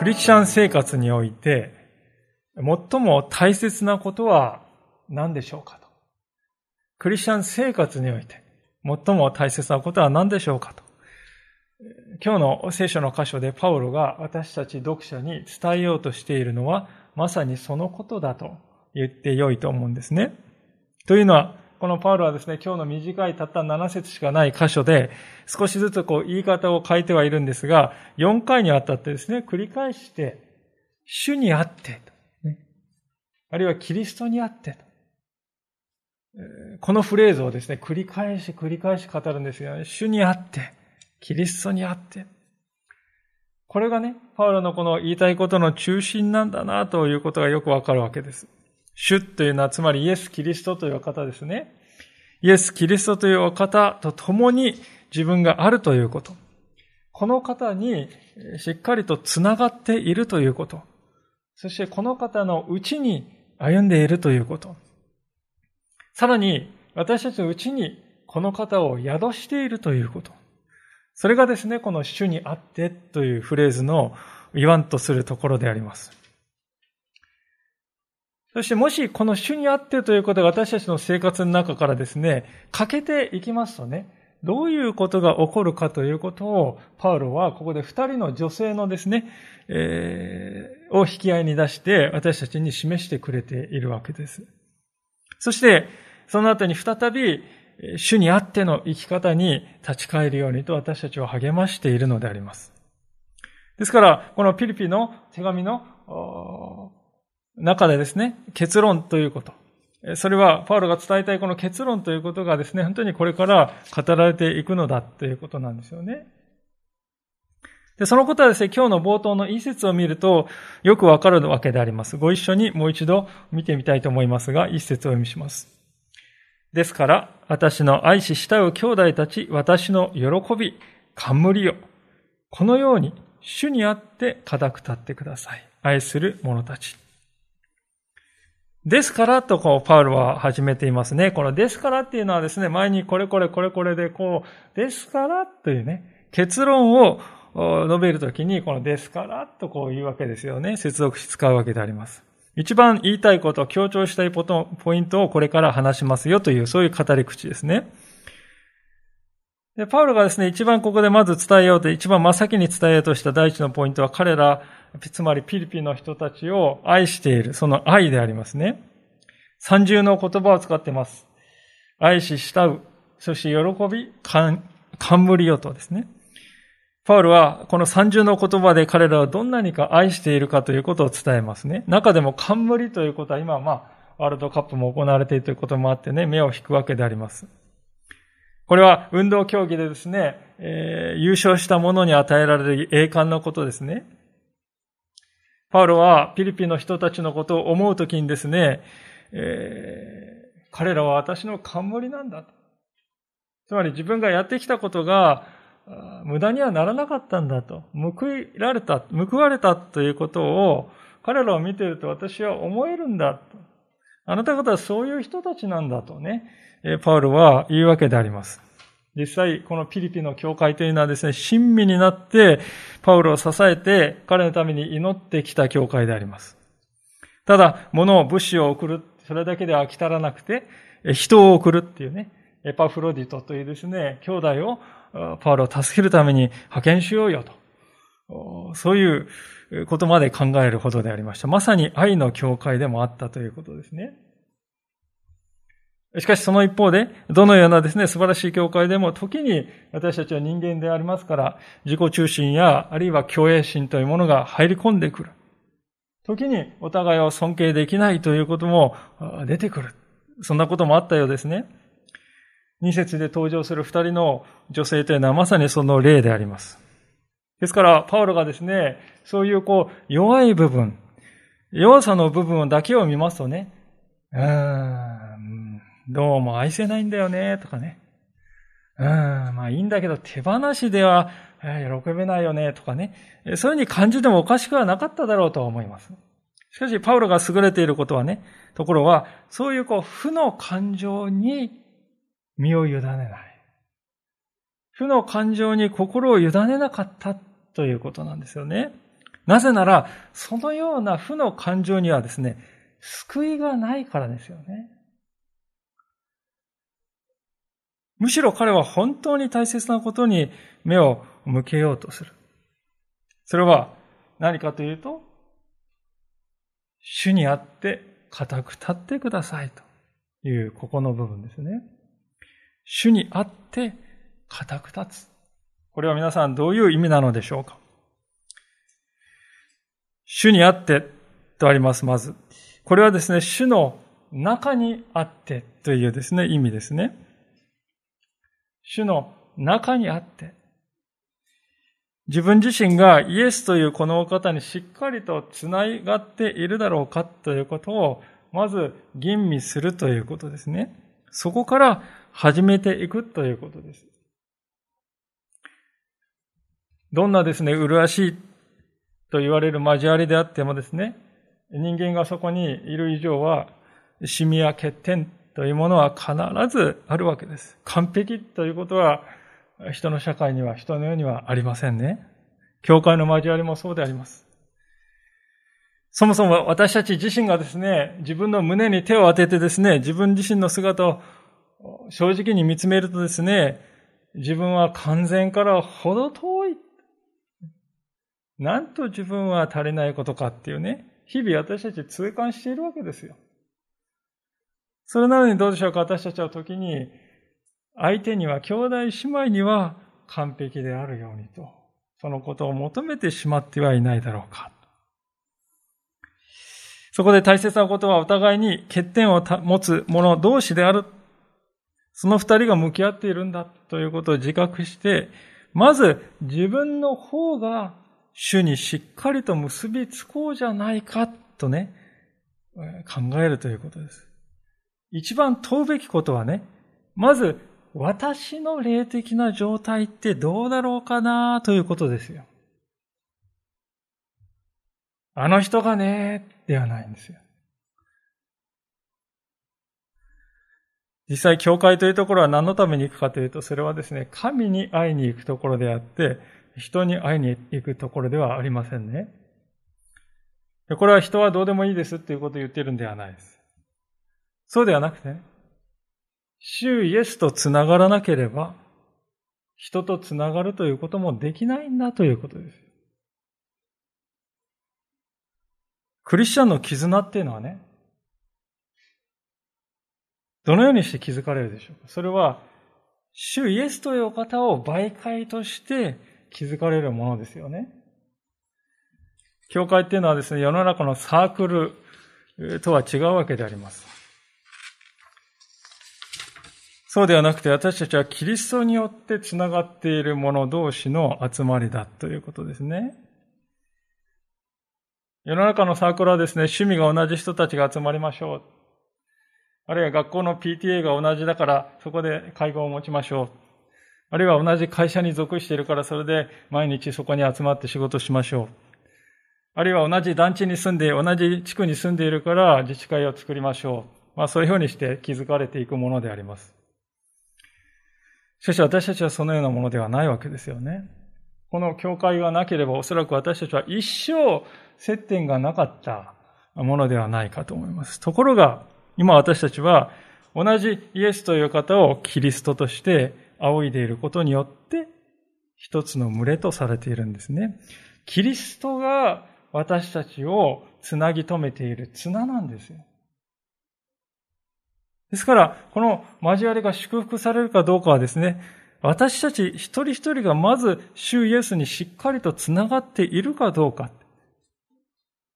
クリスチャン生活において、最も大切なことは何でしょうかと。クリスチャン生活において、最も大切なことは何でしょうかと。今日の聖書の箇所でパウロが私たち読者に伝えようとしているのは、まさにそのことだと言ってよいと思うんですね。というのは、このパウロはですね、今日の短いたった7節しかない箇所で、少しずつこう言い方を変えてはいるんですが、4回にわたってですね、繰り返して、主にあって、あるいはキリストにあって、このフレーズをですね、繰り返し繰り返し語るんですよね。主にあって、キリストにあって。これがね、パウロのこの言いたいことの中心なんだなということがよくわかるわけです。主というのはつまりイエス・キリストという方ですね。イエス・キリストというお方と共に自分があるということ。この方にしっかりと繋がっているということ。そしてこの方のうちに歩んでいるということ。さらに私たちのうちにこの方を宿しているということ。それがですね、この主にあってというフレーズの言わんとするところであります。そしてもしこの主にあってということが私たちの生活の中からですね、欠けていきますとね、どういうことが起こるかということを、パウロはここで二人の女性のですね、えー、を引き合いに出して私たちに示してくれているわけです。そして、その後に再び、主にあっての生き方に立ち返るようにと私たちを励ましているのであります。ですから、このピリピの手紙の中でですね、結論ということ。それは、パウロが伝えたいこの結論ということがですね、本当にこれから語られていくのだということなんですよね。で、そのことはですね、今日の冒頭の一節を見ると、よくわかるわけであります。ご一緒にもう一度見てみたいと思いますが、一節をお読みします。ですから、私の愛し慕う兄弟たち、私の喜び、冠よ。このように、主にあって固く立ってください。愛する者たち。ですからとこう、パウルは始めていますね。このですからっていうのはですね、前にこれこれこれこれでこう、ですからというね、結論を述べるときに、このですからとこう言うわけですよね。接続詞使うわけであります。一番言いたいこと、強調したいポイントをこれから話しますよという、そういう語り口ですね。で、パウロがですね、一番ここでまず伝えようと、一番真っ先に伝えようとした第一のポイントは、彼らつまりピリピの人たちを愛している、その愛でありますね。三重の言葉を使っています。愛し、慕う、そして喜び、冠よとですね。パウルはこの三重の言葉で彼らはどんなにか愛しているかということを伝えますね。中でも冠ということは今まあ、ワールドカップも行われているということもあってね、目を引くわけであります。これは運動競技でですね、えー、優勝した者に与えられる栄冠のことですね。パウロはピリピの人たちのことを思うときにですね、えー、彼らは私の冠なんだ。つまり自分がやってきたことが無駄にはならなかったんだと。報いられた、報われたということを彼らを見ていると私は思えるんだと。あなた方はそういう人たちなんだとね、パウロは言うわけであります。実際、このピリピの教会というのはですね、親身になって、パウロを支えて、彼のために祈ってきた教会であります。ただ、物を、物資を送る、それだけでは飽き足らなくて、人を送るっていうね、エパフロディトというですね、兄弟を、パウロを助けるために派遣しようよと。そういうことまで考えるほどでありました。まさに愛の教会でもあったということですね。しかしその一方で、どのようなですね、素晴らしい教会でも時に私たちは人間でありますから、自己中心や、あるいは虚栄心というものが入り込んでくる。時にお互いを尊敬できないということも出てくる。そんなこともあったようですね。二節で登場する二人の女性というのはまさにその例であります。ですから、パウロがですね、そういうこう、弱い部分、弱さの部分だけを見ますとね、うーん、どうも愛せないんだよね、とかね。うん、まあいいんだけど手放しでは喜べないよね、とかね。そういうふうに感じてもおかしくはなかっただろうと思います。しかし、パウロが優れていることはね、ところは、そういうこう、負の感情に身を委ねない。負の感情に心を委ねなかったということなんですよね。なぜなら、そのような負の感情にはですね、救いがないからですよね。むしろ彼は本当に大切なことに目を向けようとする。それは何かというと、主にあって固く立ってくださいというここの部分ですね。主にあって固く立つ。これは皆さんどういう意味なのでしょうか？主にあってとあります、まず。これはですね、主の中にあってというですね、意味ですね。主の中にあって、自分自身がイエスというこのお方にしっかりと繋がっているだろうかということを、まず吟味するということですね。そこから始めていくということです。どんなですね、麗しいと言われる交わりであってもですね、人間がそこにいる以上は、シミや欠点というものは必ずあるわけです。完璧ということは人の社会には人のようにはありませんね。教会の交わりもそうであります。そもそも私たち自身がですね、自分の胸に手を当ててですね、自分自身の姿を正直に見つめるとですね、自分は完全から程遠い。なんと自分は足りないことかっていうね、日々私たち痛感しているわけですよ。それなのにどうでしょうか？私たちは時に、相手には、兄弟姉妹には完璧であるようにと、そのことを求めてしまってはいないだろうか。そこで大切なことはお互いに欠点を持つ者同士である。その二人が向き合っているんだということを自覚して、まず自分の方が主にしっかりと結びつこうじゃないかとね、考えるということです。一番問うべきことはね、まず私の霊的な状態ってどうだろうかなということですよ。あの人がね、ではないんですよ。実際、教会というところは何のために行くかというと、それはですね、神に会いに行くところであって、人に会いに行くところではありませんね。これは人はどうでもいいですっていうことを言ってるんではないです。そうではなくて、主イエスとつながらなければ、人とつながるということもできないんだということです。クリスチャンの絆っていうのはね、どのようにして気づかれるでしょうか？それは、主イエスというお方を媒介として気づかれるものですよね。教会っていうのはですね、世の中のサークルとは違うわけであります。そうではなくて私たちはキリストによってつながっている者同士の集まりだということですね。世の中のサークルはですね、趣味が同じ人たちが集まりましょう。あるいは学校の PTA が同じだからそこで会合を持ちましょう。あるいは同じ会社に属しているからそれで毎日そこに集まって仕事しましょう。あるいは同じ団地に住んで、同じ地区に住んでいるから自治会を作りましょう。まあそういうふうにして気づかれていくものであります。しかし私たちはそのようなものではないわけですよね。この教会がなければおそらく私たちは一生接点がなかったものではないかと思います。ところが、今私たちは同じイエスという方をキリストとして仰いでいることによって一つの群れとされているんですね。キリストが私たちをつなぎ止めている綱なんですよ。ですから、この交わりが祝福されるかどうかはですね、私たち一人一人がまず主イエスにしっかりとつながっているかどうか、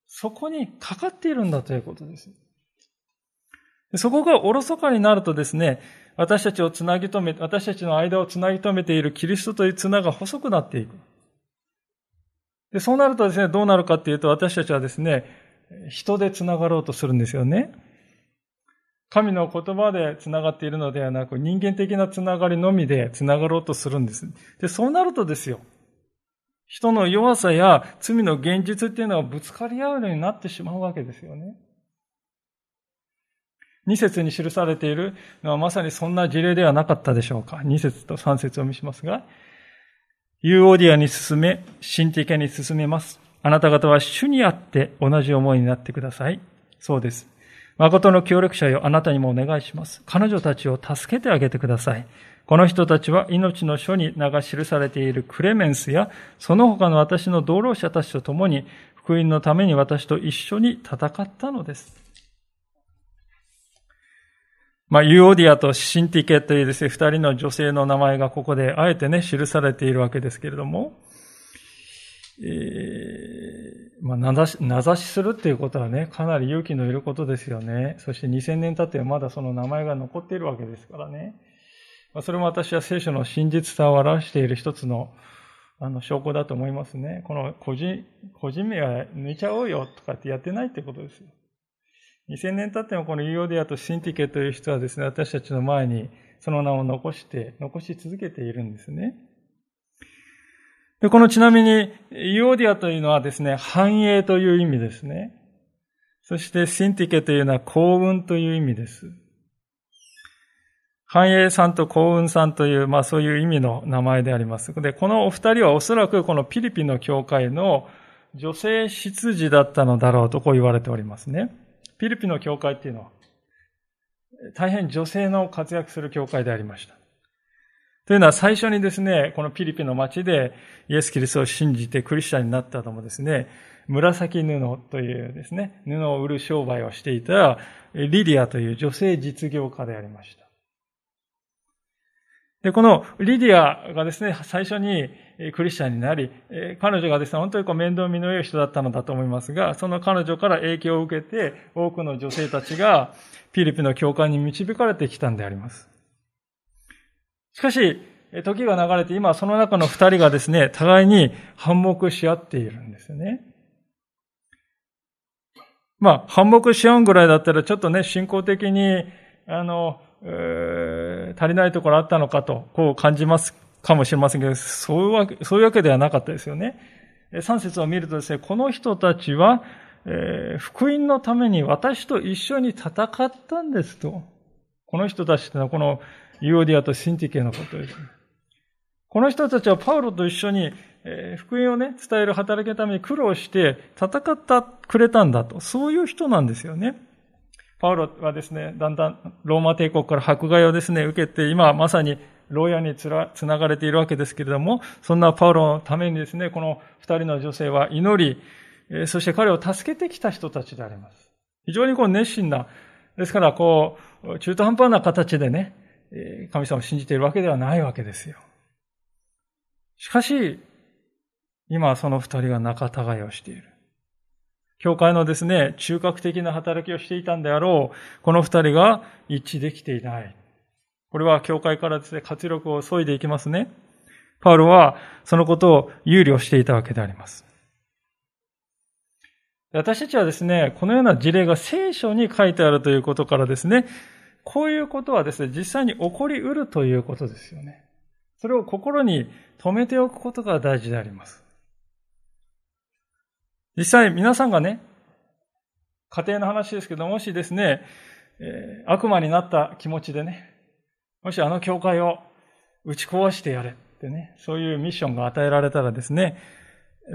そこにかかっているんだということです。そこがおろそかになるとですね、私たちをつなぎ止め、私たちの間をつなぎ止めているキリストという綱が細くなっていく。でそうなるとですね、どうなるかっていうと、私たちはですね、人で繋がろうとするんですよね。神の言葉で繋がっているのではなく、人間的な繋がりのみで繋がろうとするんです。で、そうなるとですよ。人の弱さや罪の現実っていうのはぶつかり合うようになってしまうわけですよね。二節に記されているのはまさにそんな事例ではなかったでしょうか。二節と三節を見しますが、ユーオディアに勧め、シンティケに勧めます。あなた方は主にあって同じ思いになってください。そうです。真の協力者よ、あなたにもお願いします。彼女たちを助けてあげてください。この人たちは命の書に名が記されているクレメンスや、その他の私の同労者たちと共に、福音のために私と一緒に戦ったのです。まあ、ユーオディアとシンティケというですね、二人の女性の名前がここであえてね、記されているわけですけれども、えー、まあ、名指し、名指しするっていうことはね、かなり勇気のいることですよね。そして2000年経ってまだその名前が残っているわけですからね。まそれも私は聖書の真実さを表している一つのあの証拠だと思いますね。この個人、個人名は抜いちゃおうよとかってやってないってことですよ。2000年経ってもこのユーオディアとシンティケという人はですね、私たちの前にその名を残して、残し続けているんですね。で、このちなみに、ユーディアというのはですね、繁栄という意味ですね。そしてシンティケというのは幸運という意味です。繁栄さんと幸運さんという、まあそういう意味の名前であります。で、このお二人はおそらくこのピリピの教会の女性執事だったのだろうとこう言われておりますね。ピリピの教会っていうのは、大変女性の活躍する教会でありました。というのは最初にですね、このピリピの町でイエス・キリストを信じてクリスチャンになった後もですね、紫布というですね、布を売る商売をしていたリディアという女性実業家でありました。で、このリディアがですね、最初にクリスチャンになり、彼女がですね、本当にこう面倒見の良い人だったのだと思いますが、その彼女から影響を受けて、多くの女性たちがピリピの教会に導かれてきたんであります。しかし、時が流れて今その中の二人がですね、互いに反目し合っているんですよね。まあ、反目し合うぐらいだったらちょっとね、信仰的に、あの、えー、足りないところあったのかと、こう感じますかもしれませんけど、そういうわけ、そういうわけではなかったですよね。3節を見るとですね、この人たちは、えー、福音のために私と一緒に戦ったんですと。この人たちというのはこのユーディアとシンティケのことです。この人たちはパウロと一緒に、福音をね、伝える働きのために苦労して戦ったくれたんだと。そういう人なんですよね。パウロはですね、だんだんローマ帝国から迫害をですね、受けて、今まさに牢屋につながれているわけですけれども、そんなパウロのためにですね、この二人の女性は祈り、そして彼を助けてきた人たちであります。非常にこう熱心な、ですからこう、中途半端な形でね、神様を信じているわけではないわけですよ。しかし、今はその二人が仲違いをしている。教会のですね、中核的な働きをしていたんであろう、この二人が一致できていない。これは教会からですね、活力を削いでいきますね。パウロはそのことを憂慮していたわけであります。私たちはですね、このような事例が聖書に書いてあるということからですね、こういうことはですね、実際に起こり得るということですよね。それを心に留めておくことが大事であります。実際皆さんがね、家庭の話ですけど、もしですね、えー、悪魔になった気持ちでね、もしあの教会を打ち壊してやれってね、そういうミッションが与えられたらですね、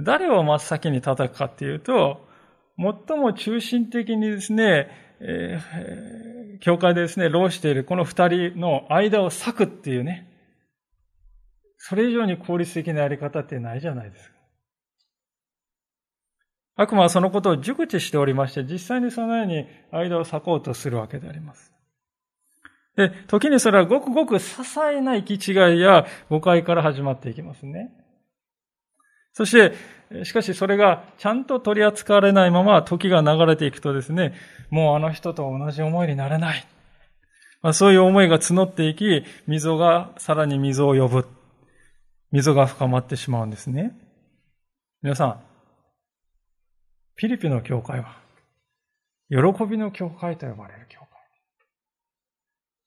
誰を真っ先に叩くかっていうと、最も中心的にですね、えー、教会でですね、労しているこの二人の間を裂くっていうね、それ以上に効率的なやり方ってないじゃないですか。悪魔はそのことを熟知しておりまして、実際にそのように間を裂こうとするわけであります。で、時にそれはごくごく些細な行き違いや誤解から始まっていきますね。そして、しかしそれがちゃんと取り扱われないまま時が流れていくとですね、もうあの人と同じ思いになれない。まあ、そういう思いが募っていき、溝がさらに溝を呼ぶ。溝が深まってしまうんですね。皆さん、ピリピの教会は、喜びの教会と呼ばれる教会。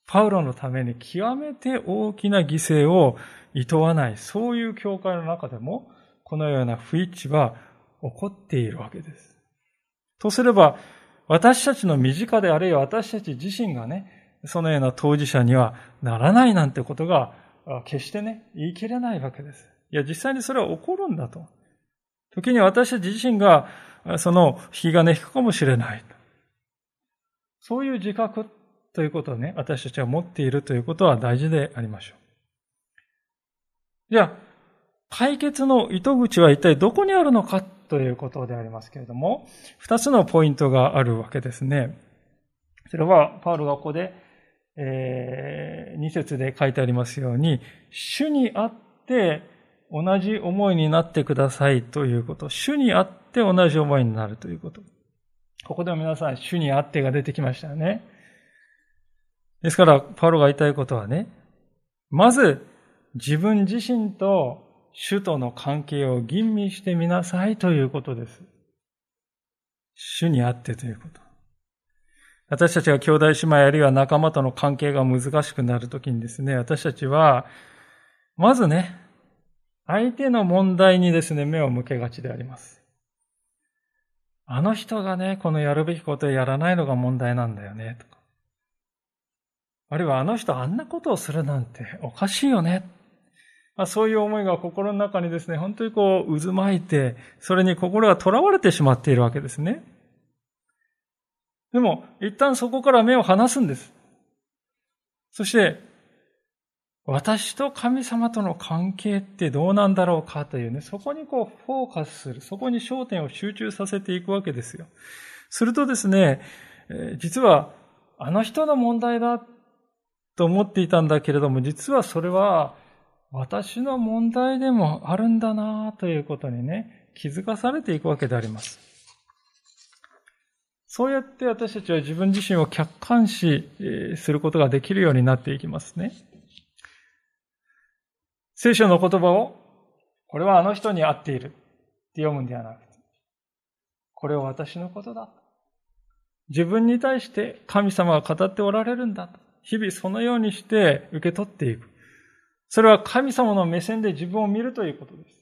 パウロのために極めて大きな犠牲を厭わない、そういう教会の中でも、このような不一致は起こっているわけです。とすれば、私たちの身近であるいは私たち自身がね、そのような当事者にはならないなんてことが決してね、言い切れないわけです。いや、実際にそれは起こるんだと。時に私たち自身がその引き金引くかもしれない。そういう自覚ということをね、私たちは持っているということは大事でありましょう。じゃあ、解決の糸口は一体どこにあるのかということでありますけれども、二つのポイントがあるわけですね。それは、パウロがここで、えー、二節で書いてありますように、主にあって同じ思いになってくださいということ。主にあって同じ思いになるということ。ここでも皆さん、主にあってが出てきましたよね。ですから、パウロが言いたいことはね、まず、自分自身と主との関係を吟味してみなさいということです。主にあってということ。私たちが兄弟姉妹あるいは仲間との関係が難しくなるときにですね、私たちは、まずね、相手の問題にですね、目を向けがちであります。あの人がね、このやるべきことをやらないのが問題なんだよね、とか。あるいはあの人あんなことをするなんておかしいよね。まあ、そういう思いが心の中にですね、本当にこう渦巻いて、それに心が囚われてしまっているわけですね。でも、一旦そこから目を離すんです。そして、私と神様との関係ってどうなんだろうかというね、そこにこうフォーカスする、そこに焦点を集中させていくわけですよ。するとですね、実はあの人の問題だと思っていたんだけれども、実はそれは私の問題でもあるんだなということにね、気づかされていくわけであります。そうやって私たちは自分自身を客観視することができるようになっていきますね。聖書の言葉を、これはあの人に合っているって読むんではなくて、これは私のことだ。自分に対して神様が語っておられるんだ。日々そのようにして受け取っていく。それは神様の目線で自分を見るということです。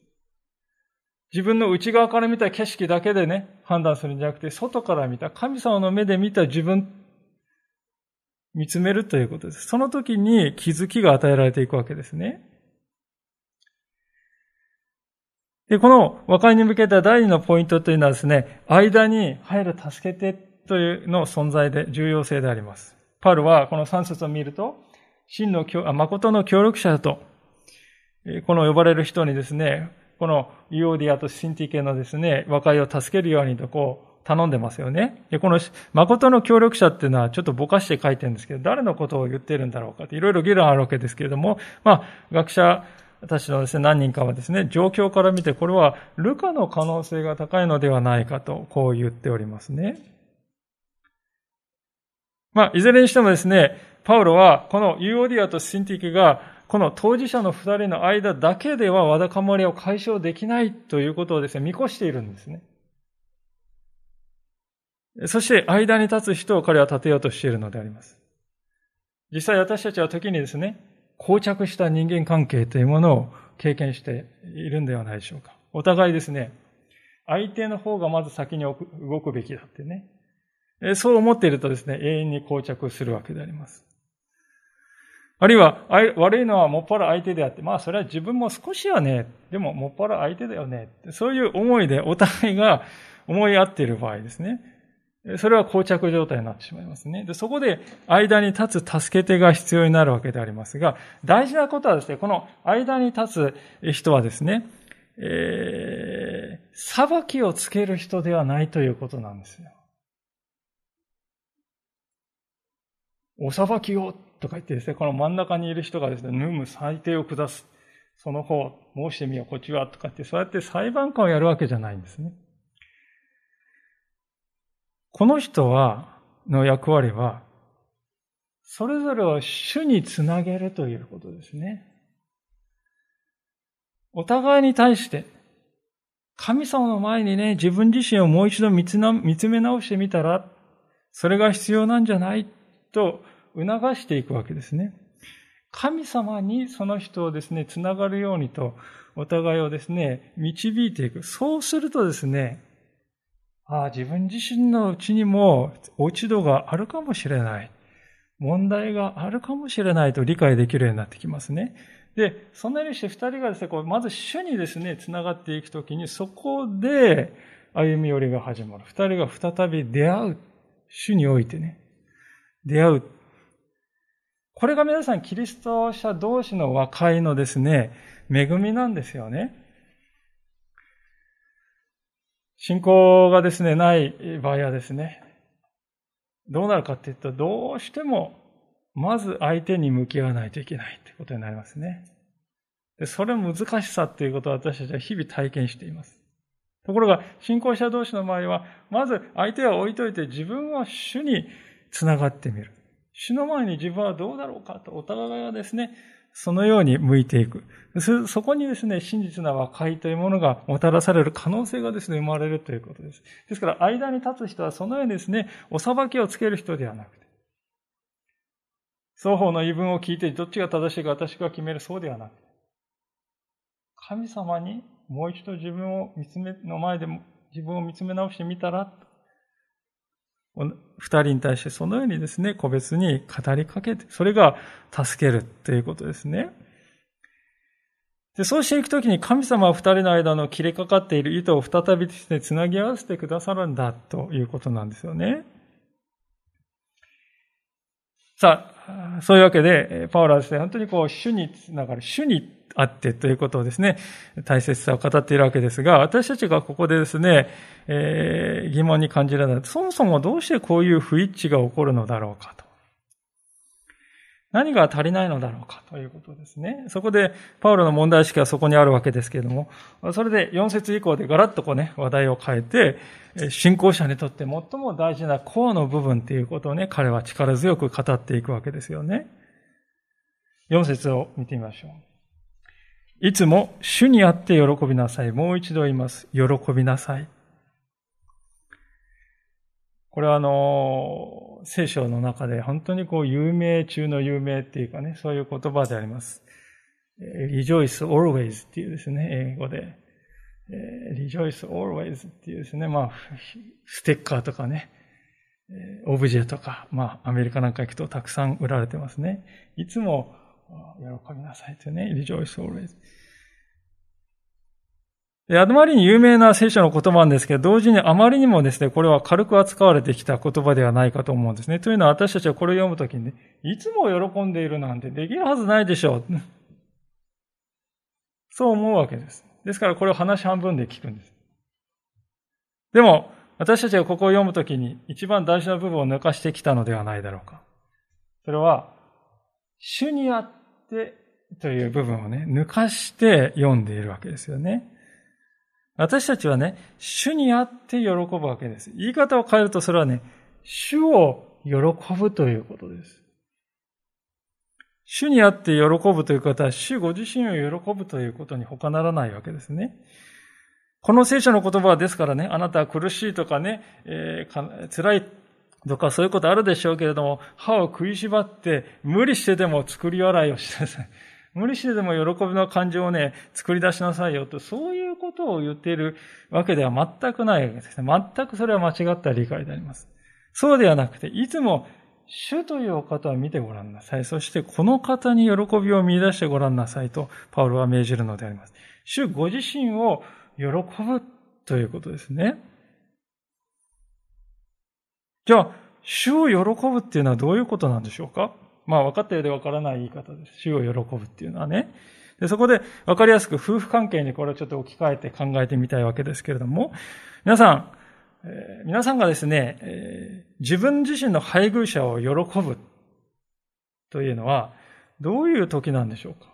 自分の内側から見た景色だけでね、判断するんじゃなくて、外から見た、神様の目で見た自分、見つめるということです。その時に気づきが与えられていくわけですね。で、この和解に向けた第二のポイントというのはですね、間に入る助けてというの存在で重要性であります。パルはこの3節を見ると、真の、誠の協力者だと、この呼ばれる人にですね、このユオディアとシンティケのですね、和解を助けるようにとこう頼んでますよね。で、この誠の協力者っていうのはちょっとぼかして書いてるんですけど、誰のことを言ってるんだろうかっていろいろ議論あるわけですけれども、まあ、学者たちのですね、何人かはですね、状況から見てこれはルカの可能性が高いのではないかと、こう言っておりますね。まあ、いずれにしてもですね、パウロは、このユーオディアとシンティケが、この当事者の二人の間だけではわだかまりを解消できないということをですね、見越しているんですね。そして間に立つ人を彼は立てようとしているのであります。実際私たちは時にですね、膠着した人間関係というものを経験しているんではないでしょうか。お互いですね、相手の方がまず先に動くべきだってね。そう思っているとですね、永遠に膠着するわけであります。あるいは、悪いのはもっぱら相手であって、まあそれは自分も少しはね、でももっぱら相手だよね。そういう思いでお互いが思い合っている場合ですね。それは膠着状態になってしまいますね。でそこで間に立つ助け手が必要になるわけでありますが、大事なことはですね、この間に立つ人はですね、えー、裁きをつける人ではないということなんですよ。お裁きをとか言ってですね、この真ん中にいる人がですね、ぬむ裁定を下す。その方、申してみよう、こっちは、とかって、そうやって裁判官をやるわけじゃないんですね。この人は、の役割は、それぞれを主につなげるということですね。お互いに対して、神様の前にね、自分自身をもう一度見つめ直してみたら、それが必要なんじゃないと促していくわけですね。神様にその人をですね、つながるようにと、お互いをですね、導いていく。そうするとですね、ああ、自分自身のうちにも落ち度があるかもしれない。問題があるかもしれないと理解できるようになってきますね。で、そんなにして二人がですね、こうまず主にですね、つながっていくときに、そこで歩み寄りが始まる。二人が再び出会う。主においてね。出会う。これが皆さん、キリスト者同士の和解のですね、恵みなんですよね。信仰がですね、ない場合はですね、どうなるかっていうと、どうしても、まず相手に向き合わないといけないということになりますね。でそれ難しさっていうことを私たちは日々体験しています。ところが、信仰者同士の場合は、まず相手は置いといて自分は主につながってみる。主の前に自分はどうだろうかと、お互いがですね、そのように向いていく。そこにですね、真実な和解というものがもたらされる可能性がですね、生まれるということです。ですから、間に立つ人はそのようにですね、お裁きをつける人ではなくて、双方の言い分を聞いてどっちが正しいか私が決めるそうではなくて、神様にもう一度自分を見つめ、の前で自分を見つめ直してみたら、二人に対してそのようにですね、個別に語りかけて、それが助けるということですね。でそうしていくときに神様は二人の間の切れかかっている糸を再びですね、つなぎ合わせてくださるんだということなんですよね。さあ、そういうわけで、パウロはですね、本当にこう、主につながる、主にあってということをですね、大切さを語っているわけですが、私たちがここでですね、えー、疑問に感じられない。そもそもどうしてこういう不一致が起こるのだろうかと。何が足りないのだろうかということですね。そこで、パウロの問題意識はそこにあるわけですけれども、それで4節以降でガラッとこうね、話題を変えて、信仰者にとって最も大事な項の部分ということをね、彼は力強く語っていくわけですよね。4節を見てみましょう。いつも主にあって喜びなさい。もう一度言います。喜びなさい。これはあの、聖書の中で本当にこう有名中の有名っていうかね、そういう言葉であります。rejoice always っていうですね、英語で。rejoice always っていうですね、まあ、ステッカーとかね、オブジェとか、まあ、アメリカなんか行くとたくさん売られてますね。いつも喜びなさいというね、rejoice always。あまりに有名な聖書の言葉なんですけど、同時にあまりにもですね、これは軽く扱われてきた言葉ではないかと思うんですね。というのは私たちはこれを読むときにね、いつも喜んでいるなんてできるはずないでしょう。そう思うわけです。ですからこれを話半分で聞くんです。でも、私たちがここを読むときに一番大事な部分を抜かしてきたのではないだろうか。それは、主にあってという部分をね、抜かして読んでいるわけですよね。私たちはね、主にあって喜ぶわけです。言い方を変えるとそれはね、主を喜ぶということです。主にあって喜ぶということは、主ご自身を喜ぶということに他ならないわけですね。この聖書の言葉はですからね、あなたは苦しいとかね、えー、辛いとかそういうことあるでしょうけれども、歯を食いしばって無理してでも作り笑いをしてください。無理してでも喜びの感情をね、作り出しなさいよと、そういうことを言っているわけでは全くないわけですね。全くそれは間違った理解であります。そうではなくて、いつも主というお方を見てごらんなさい。そしてこの方に喜びを見出してごらんなさいと、パウロは命じるのであります。主ご自身を喜ぶということですね。じゃあ、主を喜ぶっていうのはどういうことなんでしょうか？まあ分かったようで分からない言い方です。主を喜ぶっていうのはね。でそこで分かりやすく夫婦関係にこれをちょっと置き換えて考えてみたいわけですけれども、皆さん、えー、皆さんがですね、えー、自分自身の配偶者を喜ぶというのは、どういう時なんでしょうか？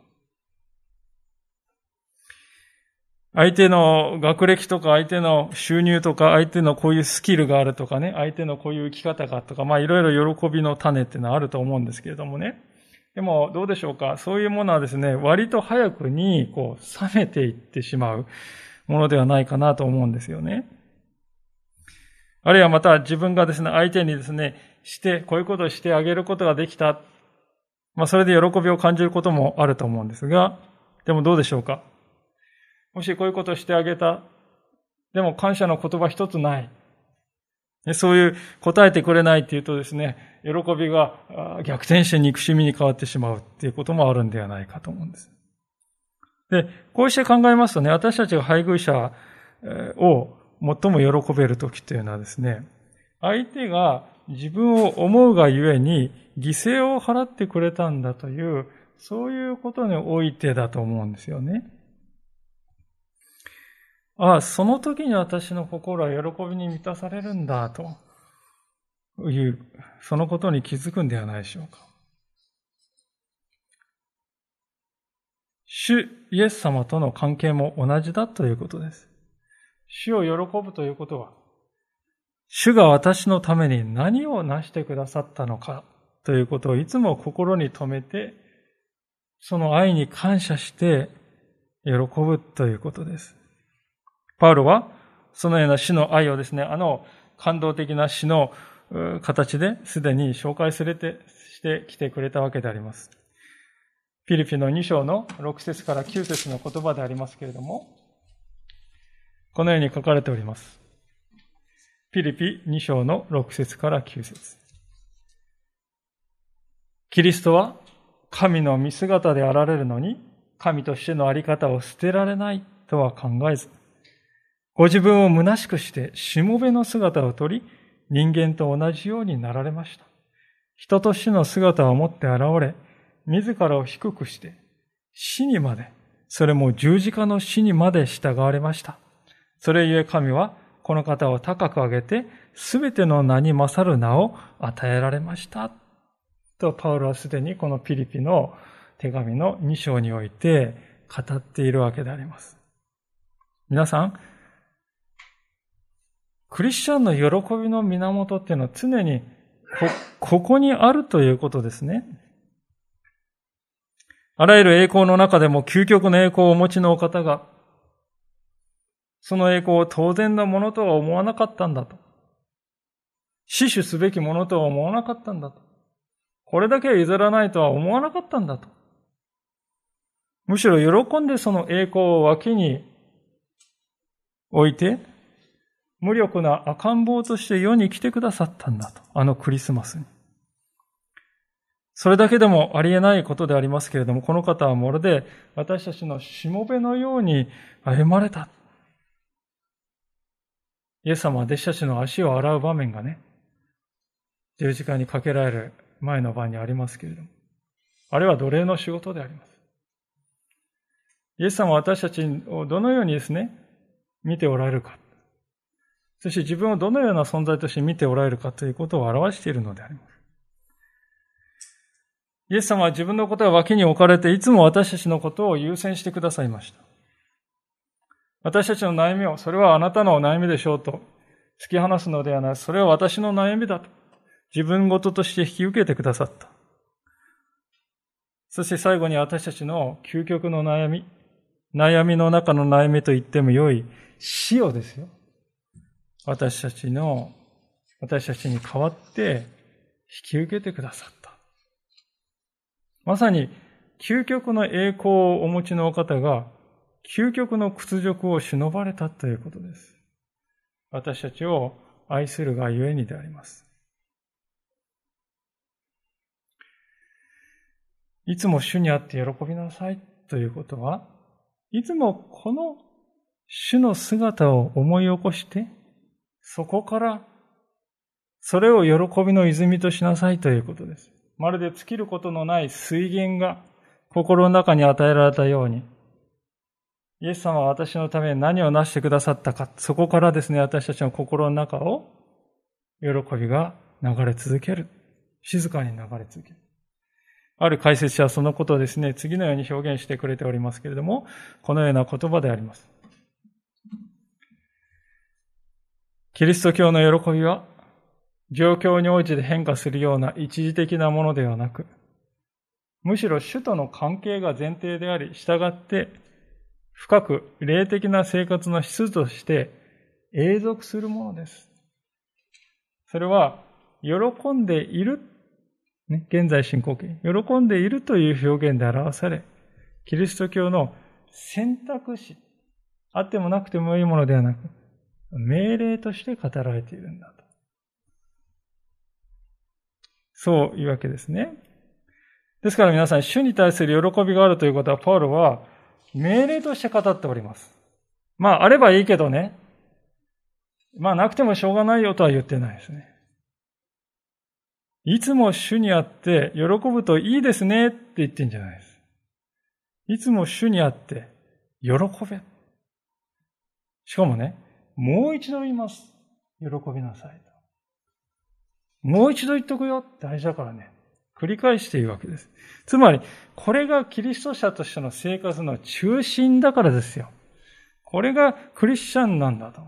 相手の学歴とか、相手の収入とか、相手のこういうスキルがあるとかね、相手のこういう生き方がとか、まあいろいろ喜びの種っていうのはあると思うんですけれどもね。でもどうでしょうか？そういうものはですね、割と早くにこう冷めていってしまうものではないかなと思うんですよね。あるいはまた自分がですね、相手にですね、して、こういうことをしてあげることができた。まあ、それで喜びを感じることもあると思うんですが、でもどうでしょうか？もしこういうことをしてあげた。でも感謝の言葉一つない。そういう答えてくれないっていうとですね、喜びが逆転して憎しみに変わってしまうっていうこともあるんではないかと思うんです。で、こうして考えますとね、私たちが配偶者を最も喜べる時というのはですね、相手が自分を思うがゆえに犠牲を払ってくれたんだという、そういうことにおいてだと思うんですよね。ああ、その時に私の心は喜びに満たされるんだという、そのことに気づくんではないでしょうか。主イエス様との関係も同じだということです。主を喜ぶということは、主が私のために何を成してくださったのかということをいつも心に留めて、その愛に感謝して喜ぶということです。パウロはそのような死の愛をですね、あの感動的な死の形ですでに紹介されてしてきてくれたわけであります。フィリピの2章の6節から9節の言葉でありますけれども、このように書かれております。フィリピ2章の6節から9節キリストは神の見姿であられるのに、神としてのあり方を捨てられないとは考えず、ご自分を虚しくしてしもべの姿をとり、人間と同じようになられました。人としての姿を持って現れ、自らを低くして、死にまで、それも十字架の死にまで従われました。それゆえ神は、この方を高く上げて、すべての名に勝る名を与えられました。と、パウロはすでにこのピリピの手紙の2章において語っているわけであります。皆さん、クリスチャンの喜びの源っていうのは常にこ、ここにあるということですね。あらゆる栄光の中でも究極の栄光をお持ちのお方が、その栄光を当然なものとは思わなかったんだと。死守すべきものとは思わなかったんだと。これだけは譲らないとは思わなかったんだと。むしろ喜んでその栄光を脇に置いて、無力な赤ん坊として世に来てくださったんだと。あのクリスマスに。それだけでもありえないことでありますけれども、この方はまるで私たちのしもべのように歩まれた。イエス様は弟子たちの足を洗う場面がね、十字架にかけられる前の晩にありますけれども、あれは奴隷の仕事であります。イエス様は私たちをどのようにですね、見ておられるか。そして自分をどのような存在として見ておられるかということを表しているのであります。イエス様は自分のことが脇に置かれて、いつも私たちのことを優先してくださいました。私たちの悩みを、それはあなたの悩みでしょうと突き放すのではない、それは私の悩みだと自分事として引き受けてくださった。そして最後に私たちの究極の悩み、悩みの中の悩みと言っても良い死をですよ。私たちの、私たちに代わって引き受けてくださった。まさに究極の栄光をお持ちのお方が究極の屈辱を忍ばれたということです。私たちを愛するがゆえにであります。いつも主にあって喜びなさいということは、いつもこの主の姿を思い起こして、そこからそれを喜びの泉としなさいということです。まるで尽きることのない水源が心の中に与えられたように、イエス様は私のために何を成してくださったか、そこからですね、私たちの心の中を喜びが流れ続ける。静かに流れ続ける。ある解説者はそのことをですね、次のように表現してくれておりますけれども、このような言葉であります。キリスト教の喜びは、状況に応じて変化するような一時的なものではなく、むしろ主との関係が前提であり、従って深く霊的な生活の質として永続するものです。それは、喜んでいる、ね、現在進行形、喜んでいるという表現で表され、キリスト教の選択肢、あってもなくてもいいものではなく、命令として語られているんだと。そういうわけですね。ですから皆さん、主に対する喜びがあるということは、パウロは命令として語っております。まあ、あればいいけどね。まあ、なくてもしょうがないよとは言ってないですね。いつも主にあって喜ぶといいですねって言ってんじゃないです。いつも主にあって喜べ。しかもね、もう一度言います。喜びなさいと。もう一度言っとくよ。大事だからね。繰り返しているわけです。つまり、これがキリスト者としての生活の中心だからですよ。これがクリスチャンなんだと。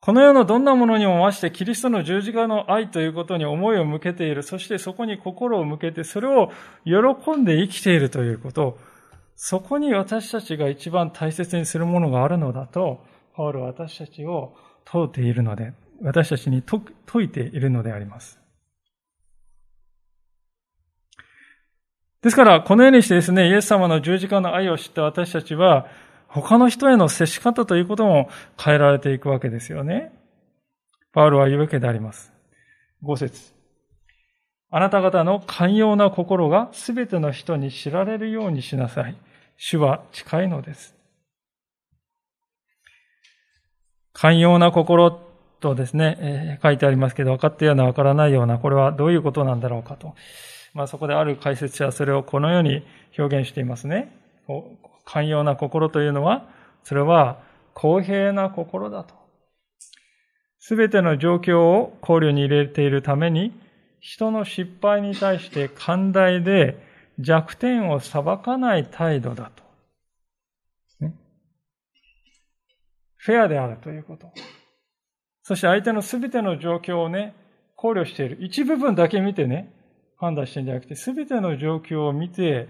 この世のどんなものにも増してキリストの十字架の愛ということに思いを向けている。そしてそこに心を向けてそれを喜んで生きているということを。そこに私たちが一番大切にするものがあるのだと、パウロは私たちを問うているので、私たちに説いているのであります。ですから、このようにしてですね、イエス様の十字架の愛を知った私たちは、他の人への接し方ということも変えられていくわけですよね。パウロは言うわけであります。五節あなた方の寛容な心がすべての人に知られるようにしなさい。主は近いのです。寛容な心とですね、えー、書いてありますけど、分かったような分からないような、これはどういうことなんだろうかと。まあそこである解説者はそれをこのように表現していますね。寛容な心というのは、それは公平な心だと。すべての状況を考慮に入れているために、人の失敗に対して寛大で弱点を裁かない態度だと。ね、フェアであるということ。そして相手のすべての状況をね、考慮している。一部分だけ見てね、判断してるんじゃなくて、すべての状況を見て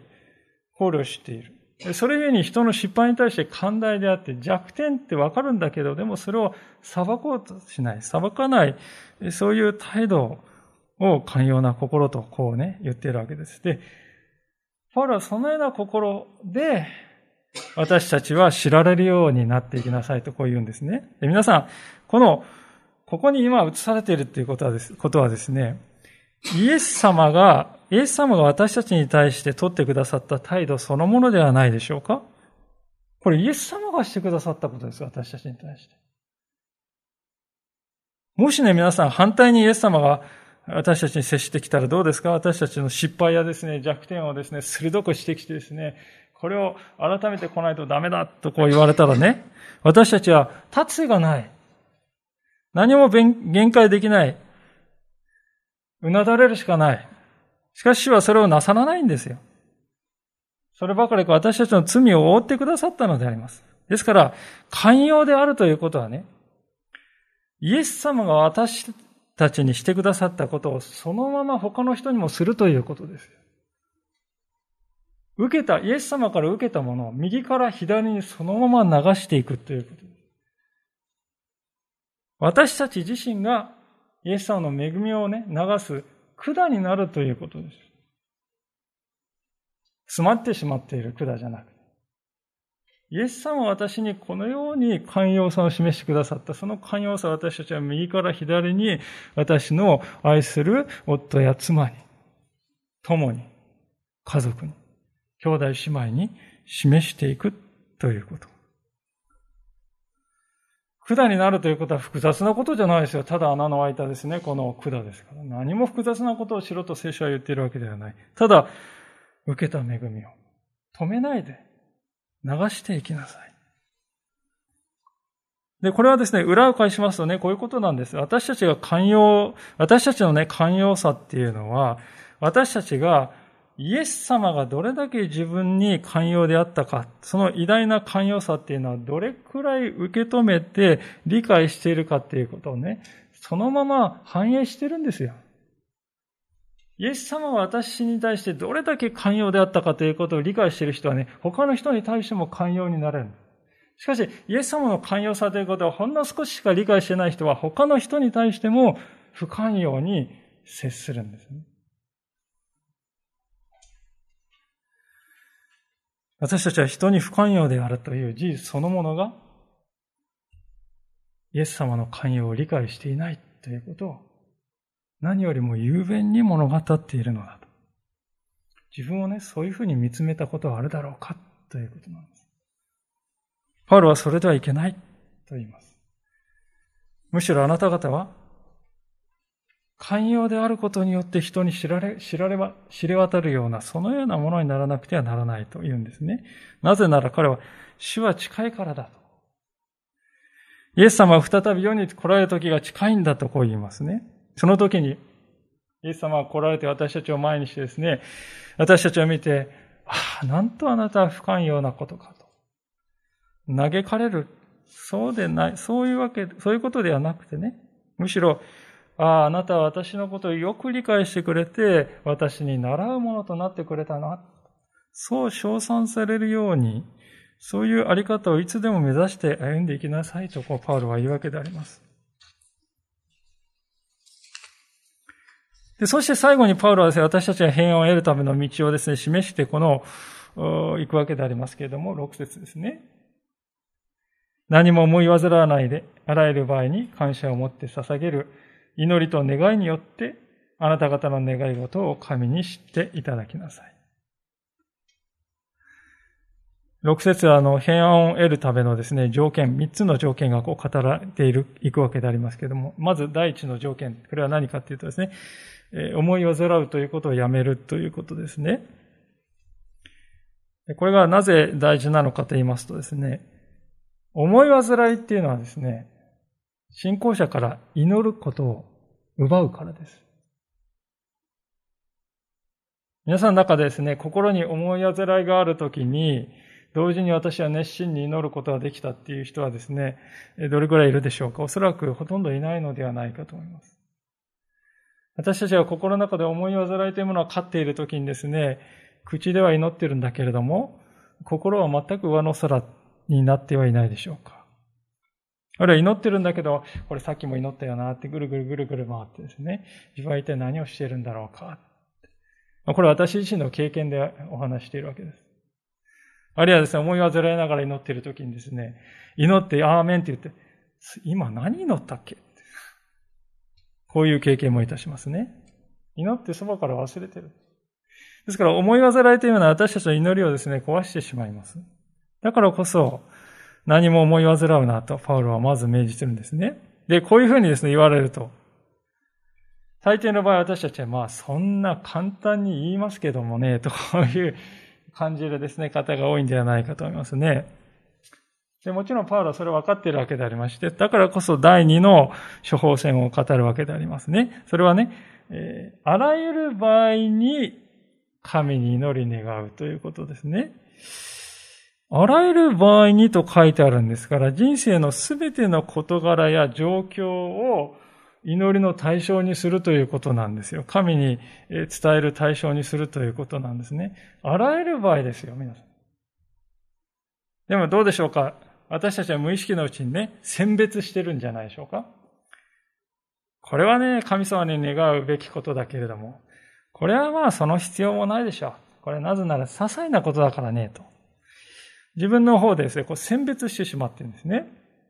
考慮している。それゆえに人の失敗に対して寛大であって弱点ってわかるんだけど、でもそれを裁こうとしない、裁かない、そういう態度を寛容な心とこうね、言っているわけです。で、パウロはそのような心で、私たちは知られるようになっていきなさいとこう言うんですね。で皆さん、この、ここに今映されているということはですことはですね、イエス様がイエス様が私たちに対して取ってくださった態度そのものではないでしょうか？これイエス様がしてくださったことです、私たちに対して。もしね、皆さん反対にイエス様が私たちに接してきたらどうですか？私たちの失敗やですね、弱点をですね、鋭く指摘してですね、これを改めて来ないとダメだとこう言われたらね、私たちは立つがない。何も限界できない。うなだれるしかない。しかしはそれをなさらないんですよ。そればかりか私たちの罪を覆ってくださったのであります。ですから、寛容であるということはね、イエス様が私たちにしてくださったことをそのまま他の人にもするということです。受けた、イエス様から受けたものを右から左にそのまま流していくということです。私たち自身がイエス様の恵みをね、流す管になるということです。詰まってしまっている管じゃなくて。イエス様は私にこのように寛容さを示してくださった。その寛容さを私たちは右から左に私の愛する夫や妻に、友に、家族に、兄弟姉妹に示していくということ。管になるということは複雑なことじゃないですよ。ただ穴の開いたですね、この管ですから。何も複雑なことをしろと聖書は言っているわけではない。ただ、受けた恵みを止めないで流していきなさい。で、これはですね、裏を返しますとね、こういうことなんです。私たちが寛容、私たちのね、寛容さっていうのは、私たちがイエス様がどれだけ自分に寛容であったか、その偉大な寛容さっていうのはどれくらい受け止めて理解しているかっていうことをね、そのまま反映してるんですよ。イエス様が私に対してどれだけ寛容であったかということを理解している人はね、他の人に対しても寛容になれる。しかし、イエス様の寛容さということはほんの少ししか理解してない人は他の人に対しても不寛容に接するんですね。私たちは人に不寛容であるという事実そのものが、イエス様の寛容を理解していないということを、何よりも雄弁に物語っているのだと。自分をね、そういうふうに見つめたことはあるだろうかということなんです。パウロはそれではいけないと言います。むしろあなた方は、寛容であることによって人に知られ、知られば、知れ渡るような、そのようなものにならなくてはならないと言うんですね。なぜなら彼は、主は近いからだと。イエス様は再び世に来られる時が近いんだとこう言いますね。その時に、イエス様は来られて私たちを前にしてですね、私たちを見て、ああ、なんとあなたは不寛容なことかと。嘆かれる。そうでない。そういうわけ、そういうことではなくてね。むしろ、ああ、あなたは私のことをよく理解してくれて、私に習うものとなってくれたな。そう称賛されるように、そういうあり方をいつでも目指して歩んでいきなさいと、こう、パウロは言うわけであります。でそして最後にパウロはですね、私たちが平安を得るための道をですね、示してこの、行くわけでありますけれども、6節ですね。何も思い煩わないで、あらゆる場合に感謝を持って捧げる祈りと願いによって、あなた方の願い事を神に知っていただきなさい。六節はあの平安を得るためのですね、条件、三つの条件がこう語られている、いくわけでありますけれども、まず第一の条件、これは何かというとですね、思いを煩うということをやめるということですね。これがなぜ大事なのかと言いますとですね、思い煩いっていうのはですね、信仰者から祈ることを奪うからです。皆さんの中でですね、心に思い煩いがあるときに、同時に私は熱心に祈ることができたっていう人はですね、どれくらいいるでしょうか？おそらくほとんどいないのではないかと思います。私たちは心の中で思い煩いというものを飼っているときにですね、口では祈ってるんだけれども、心は全く上の空になってはいないでしょうか。あるいは祈ってるんだけど、これさっきも祈ったよなってぐるぐるぐるぐる回ってですね、自分は一体何をしているんだろうか。これは私自身の経験でお話しているわけです。あるいはですね、思い煩いながら祈っているときにですね、祈って、アーメンって言って、今何祈ったっけ？こういう経験もいたしますね。祈ってそばから忘れてる。ですから思い煩いというのは私たちの祈りをですね、壊してしまいます。だからこそ、何も思い煩うなとパウロはまず命じてるんですね。で、こういうふうにですね、言われると、大抵の場合私たちはまあそんな簡単に言いますけどもね、とこういう感じるですね、方が多いんではないかと思いますね。でもちろんパウロはそれを分かっているわけでありまして、だからこそ第二の処方箋を語るわけでありますね。それはね、えー、あらゆる場合に神に祈り願うということですね。あらゆる場合にと書いてあるんですから、人生のすべての事柄や状況を祈りの対象にするということなんですよ。神に伝える対象にするということなんですね。あらゆる場合ですよ、皆さん。でもどうでしょうか？私たちは無意識のうちにね、選別してるんじゃないでしょうか？これはね、神様に願うべきことだけれども、これはまあその必要もないでしょう。これなぜなら些細なことだからね、と。自分の方でですね、こう選別してしまってるんですね。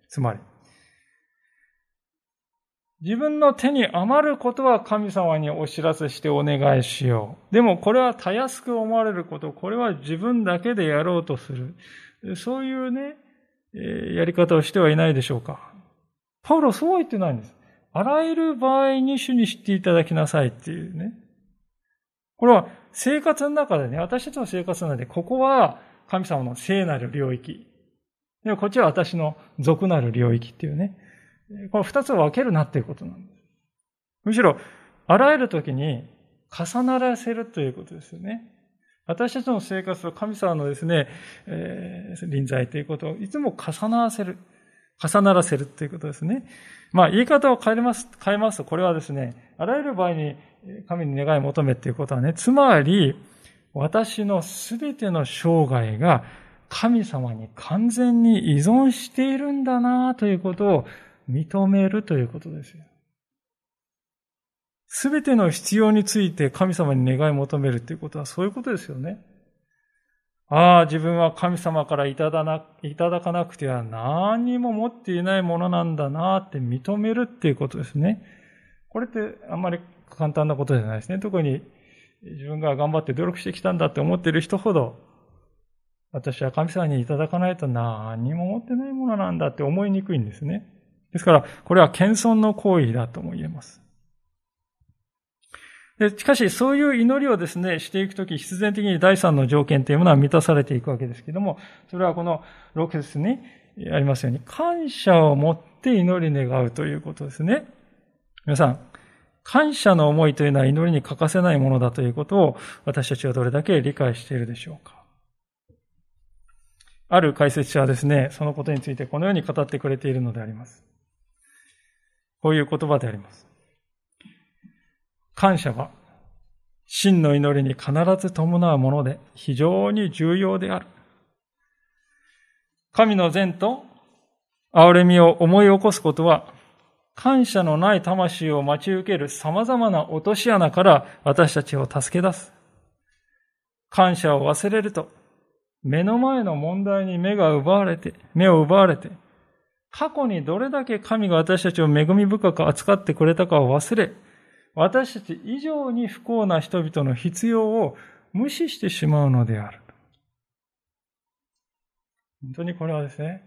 つまり。自分の手に余ることは神様にお知らせしてお願いしよう。でもこれはたやすく思われること、これは自分だけでやろうとする。そういうね、やり方をしてはいないでしょうか。パウロそうは言ってないんです。あらゆる場合に主に知っていただきなさいっていうね。これは生活の中でね、私たちの生活の中で、ここは神様の聖なる領域。でこっちは私の俗なる領域っていうね。この二つを分けるなっていうことなんです。むしろ、あらゆる時に重ならせるということですよね。私たちの生活と神様のですね、えー、臨在ということをいつも重ならせる。重ならせるということですね。まあ、言い方を変えます、変えますと、これはですね、あらゆる場合に神に願い求めっていうことはね、つまり、私のすべての生涯が神様に完全に依存しているんだなということを認めるということですよ。すべての必要について神様に願い求めるということはそういうことですよね。ああ、自分は神様からいただないただかなくては何にも持っていないものなんだなって認めるっていうことですね。これってあんまり簡単なことじゃないですね。特に自分が頑張って努力してきたんだって思っている人ほど、私は神様にいただかないと何にも持ってないものなんだって思いにくいんですね。ですから、これは謙遜の行為だとも言えます。しかし、そういう祈りをですね、していくとき、必然的に第三の条件というものは満たされていくわけですけども、それはこの6節にありますように、感謝を持って祈り願うということですね。皆さん、感謝の思いというのは祈りに欠かせないものだということを私たちはどれだけ理解しているでしょうか。ある解説者はですね、そのことについてこのように語ってくれているのであります。こういう言葉であります。感謝は、真の祈りに必ず伴うもので非常に重要である。神の善と憐れみを思い起こすことは、感謝のない魂を待ち受ける様々な落とし穴から私たちを助け出す。感謝を忘れると、目の前の問題に目が奪われて、目を奪われて、過去にどれだけ神が私たちを恵み深く扱ってくれたかを忘れ、私たち以上に不幸な人々の必要を無視してしまうのである。本当にこれはですね、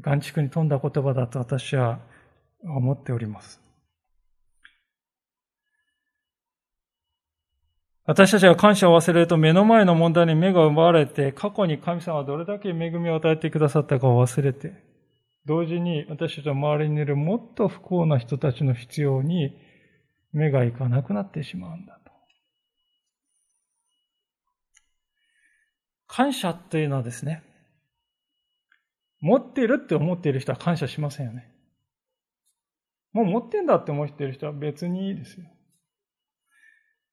眼畜に富んだ言葉だと私は思っております。私たちが感謝を忘れると目の前の問題に目が奪われて、過去に神様はどれだけ恵みを与えてくださったかを忘れて、同時に私たちの周りにいるもっと不幸な人たちの必要に目がいかなくなってしまうんだと。感謝というのはですね、持っているって思っている人は感謝しませんよね。もう持ってんだって思っている人は別にいいですよ。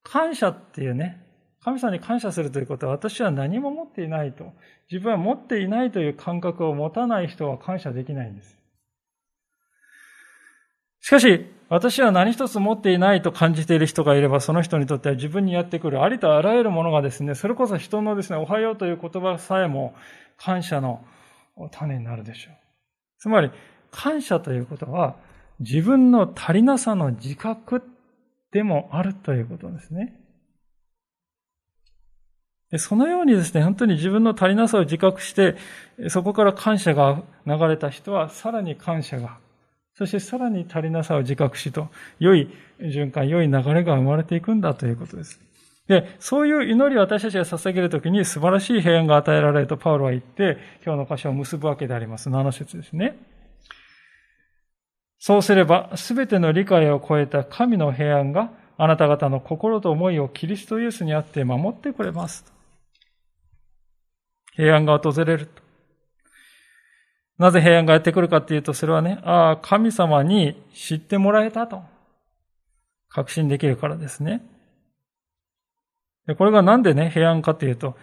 感謝っていうね、神様に感謝するということは私は何も持っていないと、自分は持っていないという感覚を持たない人は感謝できないんです。しかし、私は何一つ持っていないと感じている人がいれば、その人にとっては自分にやってくるありとあらゆるものがですね、それこそ人のですね、おはようという言葉さえも感謝の種になるでしょう。つまり、感謝ということは、自分の足りなさの自覚でもあるということですね。そのようにですね、本当に自分の足りなさを自覚して、そこから感謝が流れた人は、さらに感謝が、そしてさらに足りなさを自覚しと、良い循環、良い流れが生まれていくんだということです。で、そういう祈りを私たちが捧げるときに素晴らしい平安が与えられるとパウロは言って、今日の箇所を結ぶわけであります。7節ですね。そうすれば、すべての理解を超えた神の平安があなた方の心と思いをキリストイエスにあって守ってくれます。平安が訪れると。なぜ平安がやってくるかっていうと、それはね、ああ、神様に知ってもらえたと。確信できるからですね。でこれがなんでね、平安かっていうと、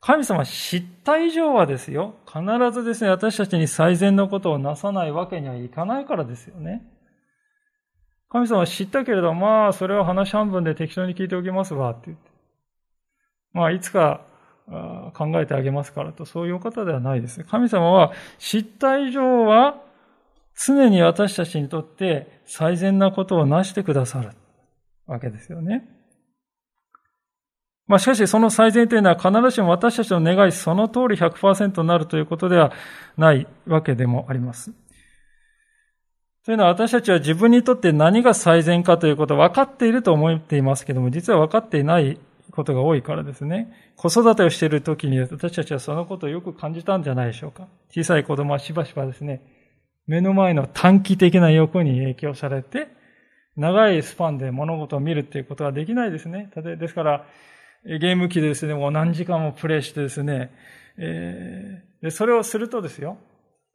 神様知った以上はですよ、必ずですね、私たちに最善のことをなさないわけにはいかないからですよね。神様知ったけれど、まあ、それは話半分で適当に聞いておきますわ、って言って。まあ、いつか考えてあげますからと、そういう方ではないです。神様は知った以上は常に私たちにとって最善なことをなしてくださるわけですよね。まあしかしその最善というのは必ずしも私たちの願いその通り100%になるということではないわけでもあります。というのは私たちは自分にとって何が最善かということを分かっていると思っていますけども、実は分かっていないことが多いからですね。子育てをしている時に私たちはそのことをよく感じたんじゃないでしょうか。小さい子供はしばしばですね、目の前の短期的な欲に影響されて、長いスパンで物事を見るっていうことはできないですね。ですから、ゲーム機でですね、もう何時間もプレイしてですね、えー、でそれをするとですよ、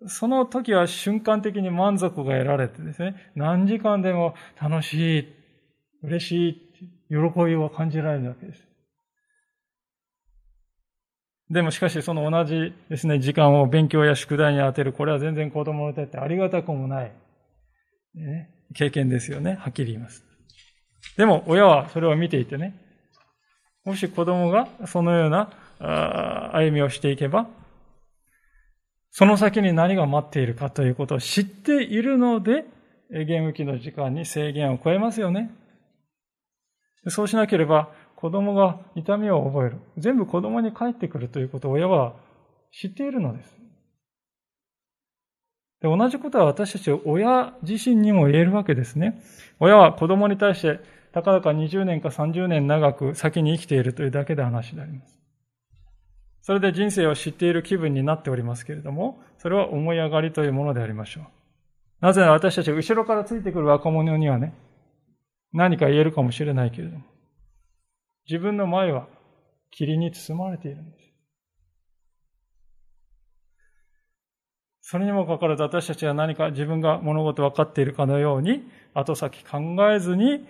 その時は瞬間的に満足が得られてですね、何時間でも楽しい、嬉しい、喜びを感じられるわけです。でもしかしその同じですね、時間を勉強や宿題に当てる、これは全然子供にとってありがたくもない、ね、経験ですよね。はっきり言います。でも親はそれを見ていてね、もし子供がそのような歩みをしていけば、その先に何が待っているかということを知っているので、ゲーム機の時間に制限を超えますよね。そうしなければ、子供が痛みを覚える。全部子供に返ってくるということを親は知っているのです。で同じことは私たち親自身にも言えるわけですね。親は子供に対してたかだか20年か30年長く先に生きているというだけで話であります。それで人生を知っている気分になっておりますけれども、それは思い上がりというものでありましょう。なぜなら私たち後ろからついてくる若者にはね、何か言えるかもしれないけれども、自分の前は霧に包まれているんです。それにもかかわらず私たちは何か自分が物事分かっているかのように、後先考えずに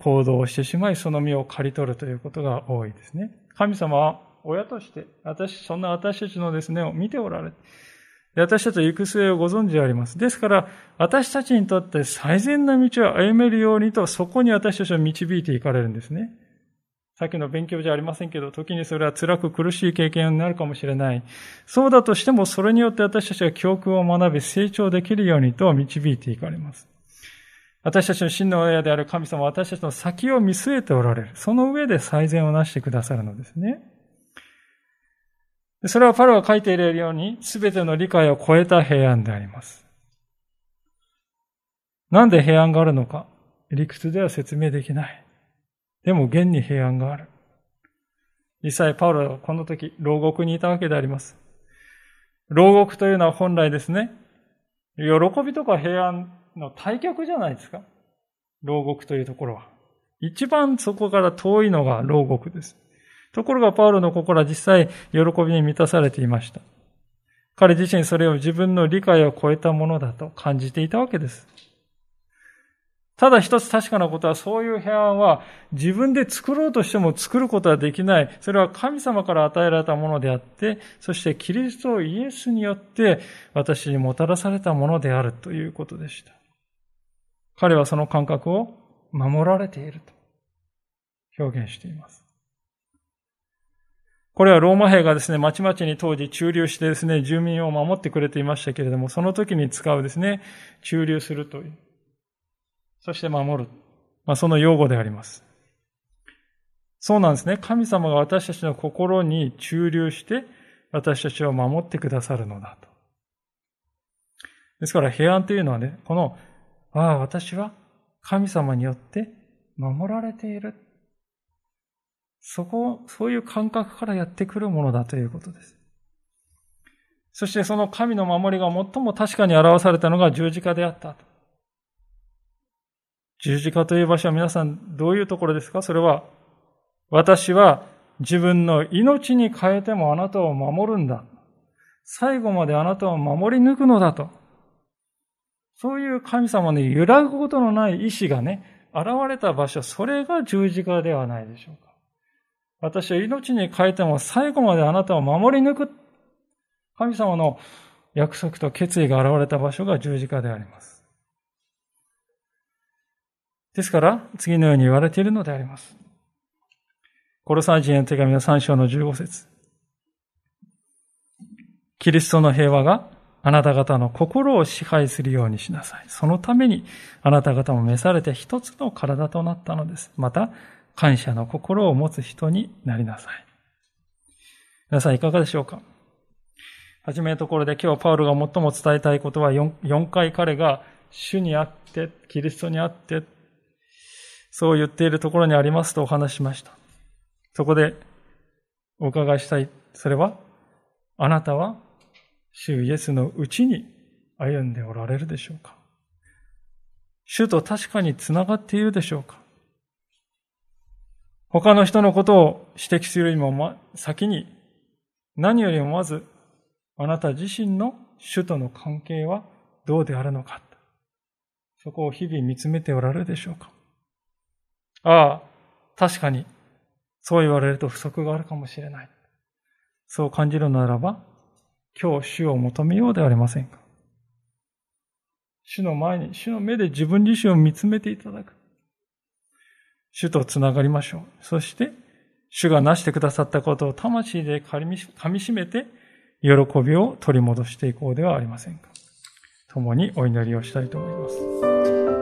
行動をしてしまい、その身を刈り取るということが多いですね。神様は親として、私、そんな私たちのですね、を見ておられ私たちは行く末をご存知であります。ですから、私たちにとって最善な道を歩めるようにと、そこに私たちを導いていかれるんですね。さっきの勉強じゃありませんけど、時にそれは辛く苦しい経験になるかもしれない。そうだとしても、それによって私たちが教訓を学び、成長できるようにと導いていかれます。私たちの真の親である神様は私たちの先を見据えておられる。その上で最善をなしてくださるのですね。それはパルが書いているように、すべての理解を超えた平安であります。なんで平安があるのか、理屈では説明できない。でも現に平安がある。実際パウロはこの時、牢獄にいたわけであります。牢獄というのは本来ですね、喜びとか平安の対極じゃないですか。牢獄というところは。一番そこから遠いのが牢獄です。ところがパウロの心は実際喜びに満たされていました。彼自身それを自分の理解を超えたものだと感じていたわけです。ただ一つ確かなことは、そういう平安は自分で作ろうとしても作ることはできない。それは神様から与えられたものであって、そしてキリストイエスによって私にもたらされたものであるということでした。彼はその感覚を守られていると表現しています。これはローマ兵がですね、まちまちに当時駐留してですね、住民を守ってくれていましたけれども、その時に使うですね、駐留するという。そして守る。まあ、その用語であります。そうなんですね。神様が私たちの心に駐留して、私たちを守ってくださるのだと。ですから平安というのはね、この、ああ、私は神様によって守られている。そこ、そういう感覚からやってくるものだということです。そしてその神の守りが最も確かに表されたのが十字架であったと。十字架という場所は皆さんどういうところですか？それは、私は自分の命に変えてもあなたを守るんだ。最後まであなたを守り抜くのだと。そういう神様の揺らぐことのない意志がね、現れた場所、それが十字架ではないでしょうか。私は命に変えても最後まであなたを守り抜く。神様の約束と決意が現れた場所が十字架であります。ですから、次のように言われているのであります。コロサイ人への手紙の3章の15節キリストの平和があなた方の心を支配するようにしなさい。そのためにあなた方も召されて一つの体となったのです。また、感謝の心を持つ人になりなさい。皆さんいかがでしょうか？はじめのところで今日パウロが最も伝えたいことは 4, 4回彼が主にあって、キリストにあって、そう言っているところにありますとお話しました。そこでお伺いしたい。それは、あなたは主イエスのうちに歩んでおられるでしょうか？主と確かにつながっているでしょうか？他の人のことを指摘するよりも先に何よりもまずあなた自身の主との関係はどうであるのかそこを日々見つめておられるでしょうか？ああ、確かに、そう言われると不足があるかもしれない。そう感じるならば、今日主を求めようではありませんか。主の前に、主の目で自分自身を見つめていただく。主とつながりましょう。そして、主がなしてくださったことを魂で噛みしめて、喜びを取り戻していこうではありませんか。共にお祈りをしたいと思います。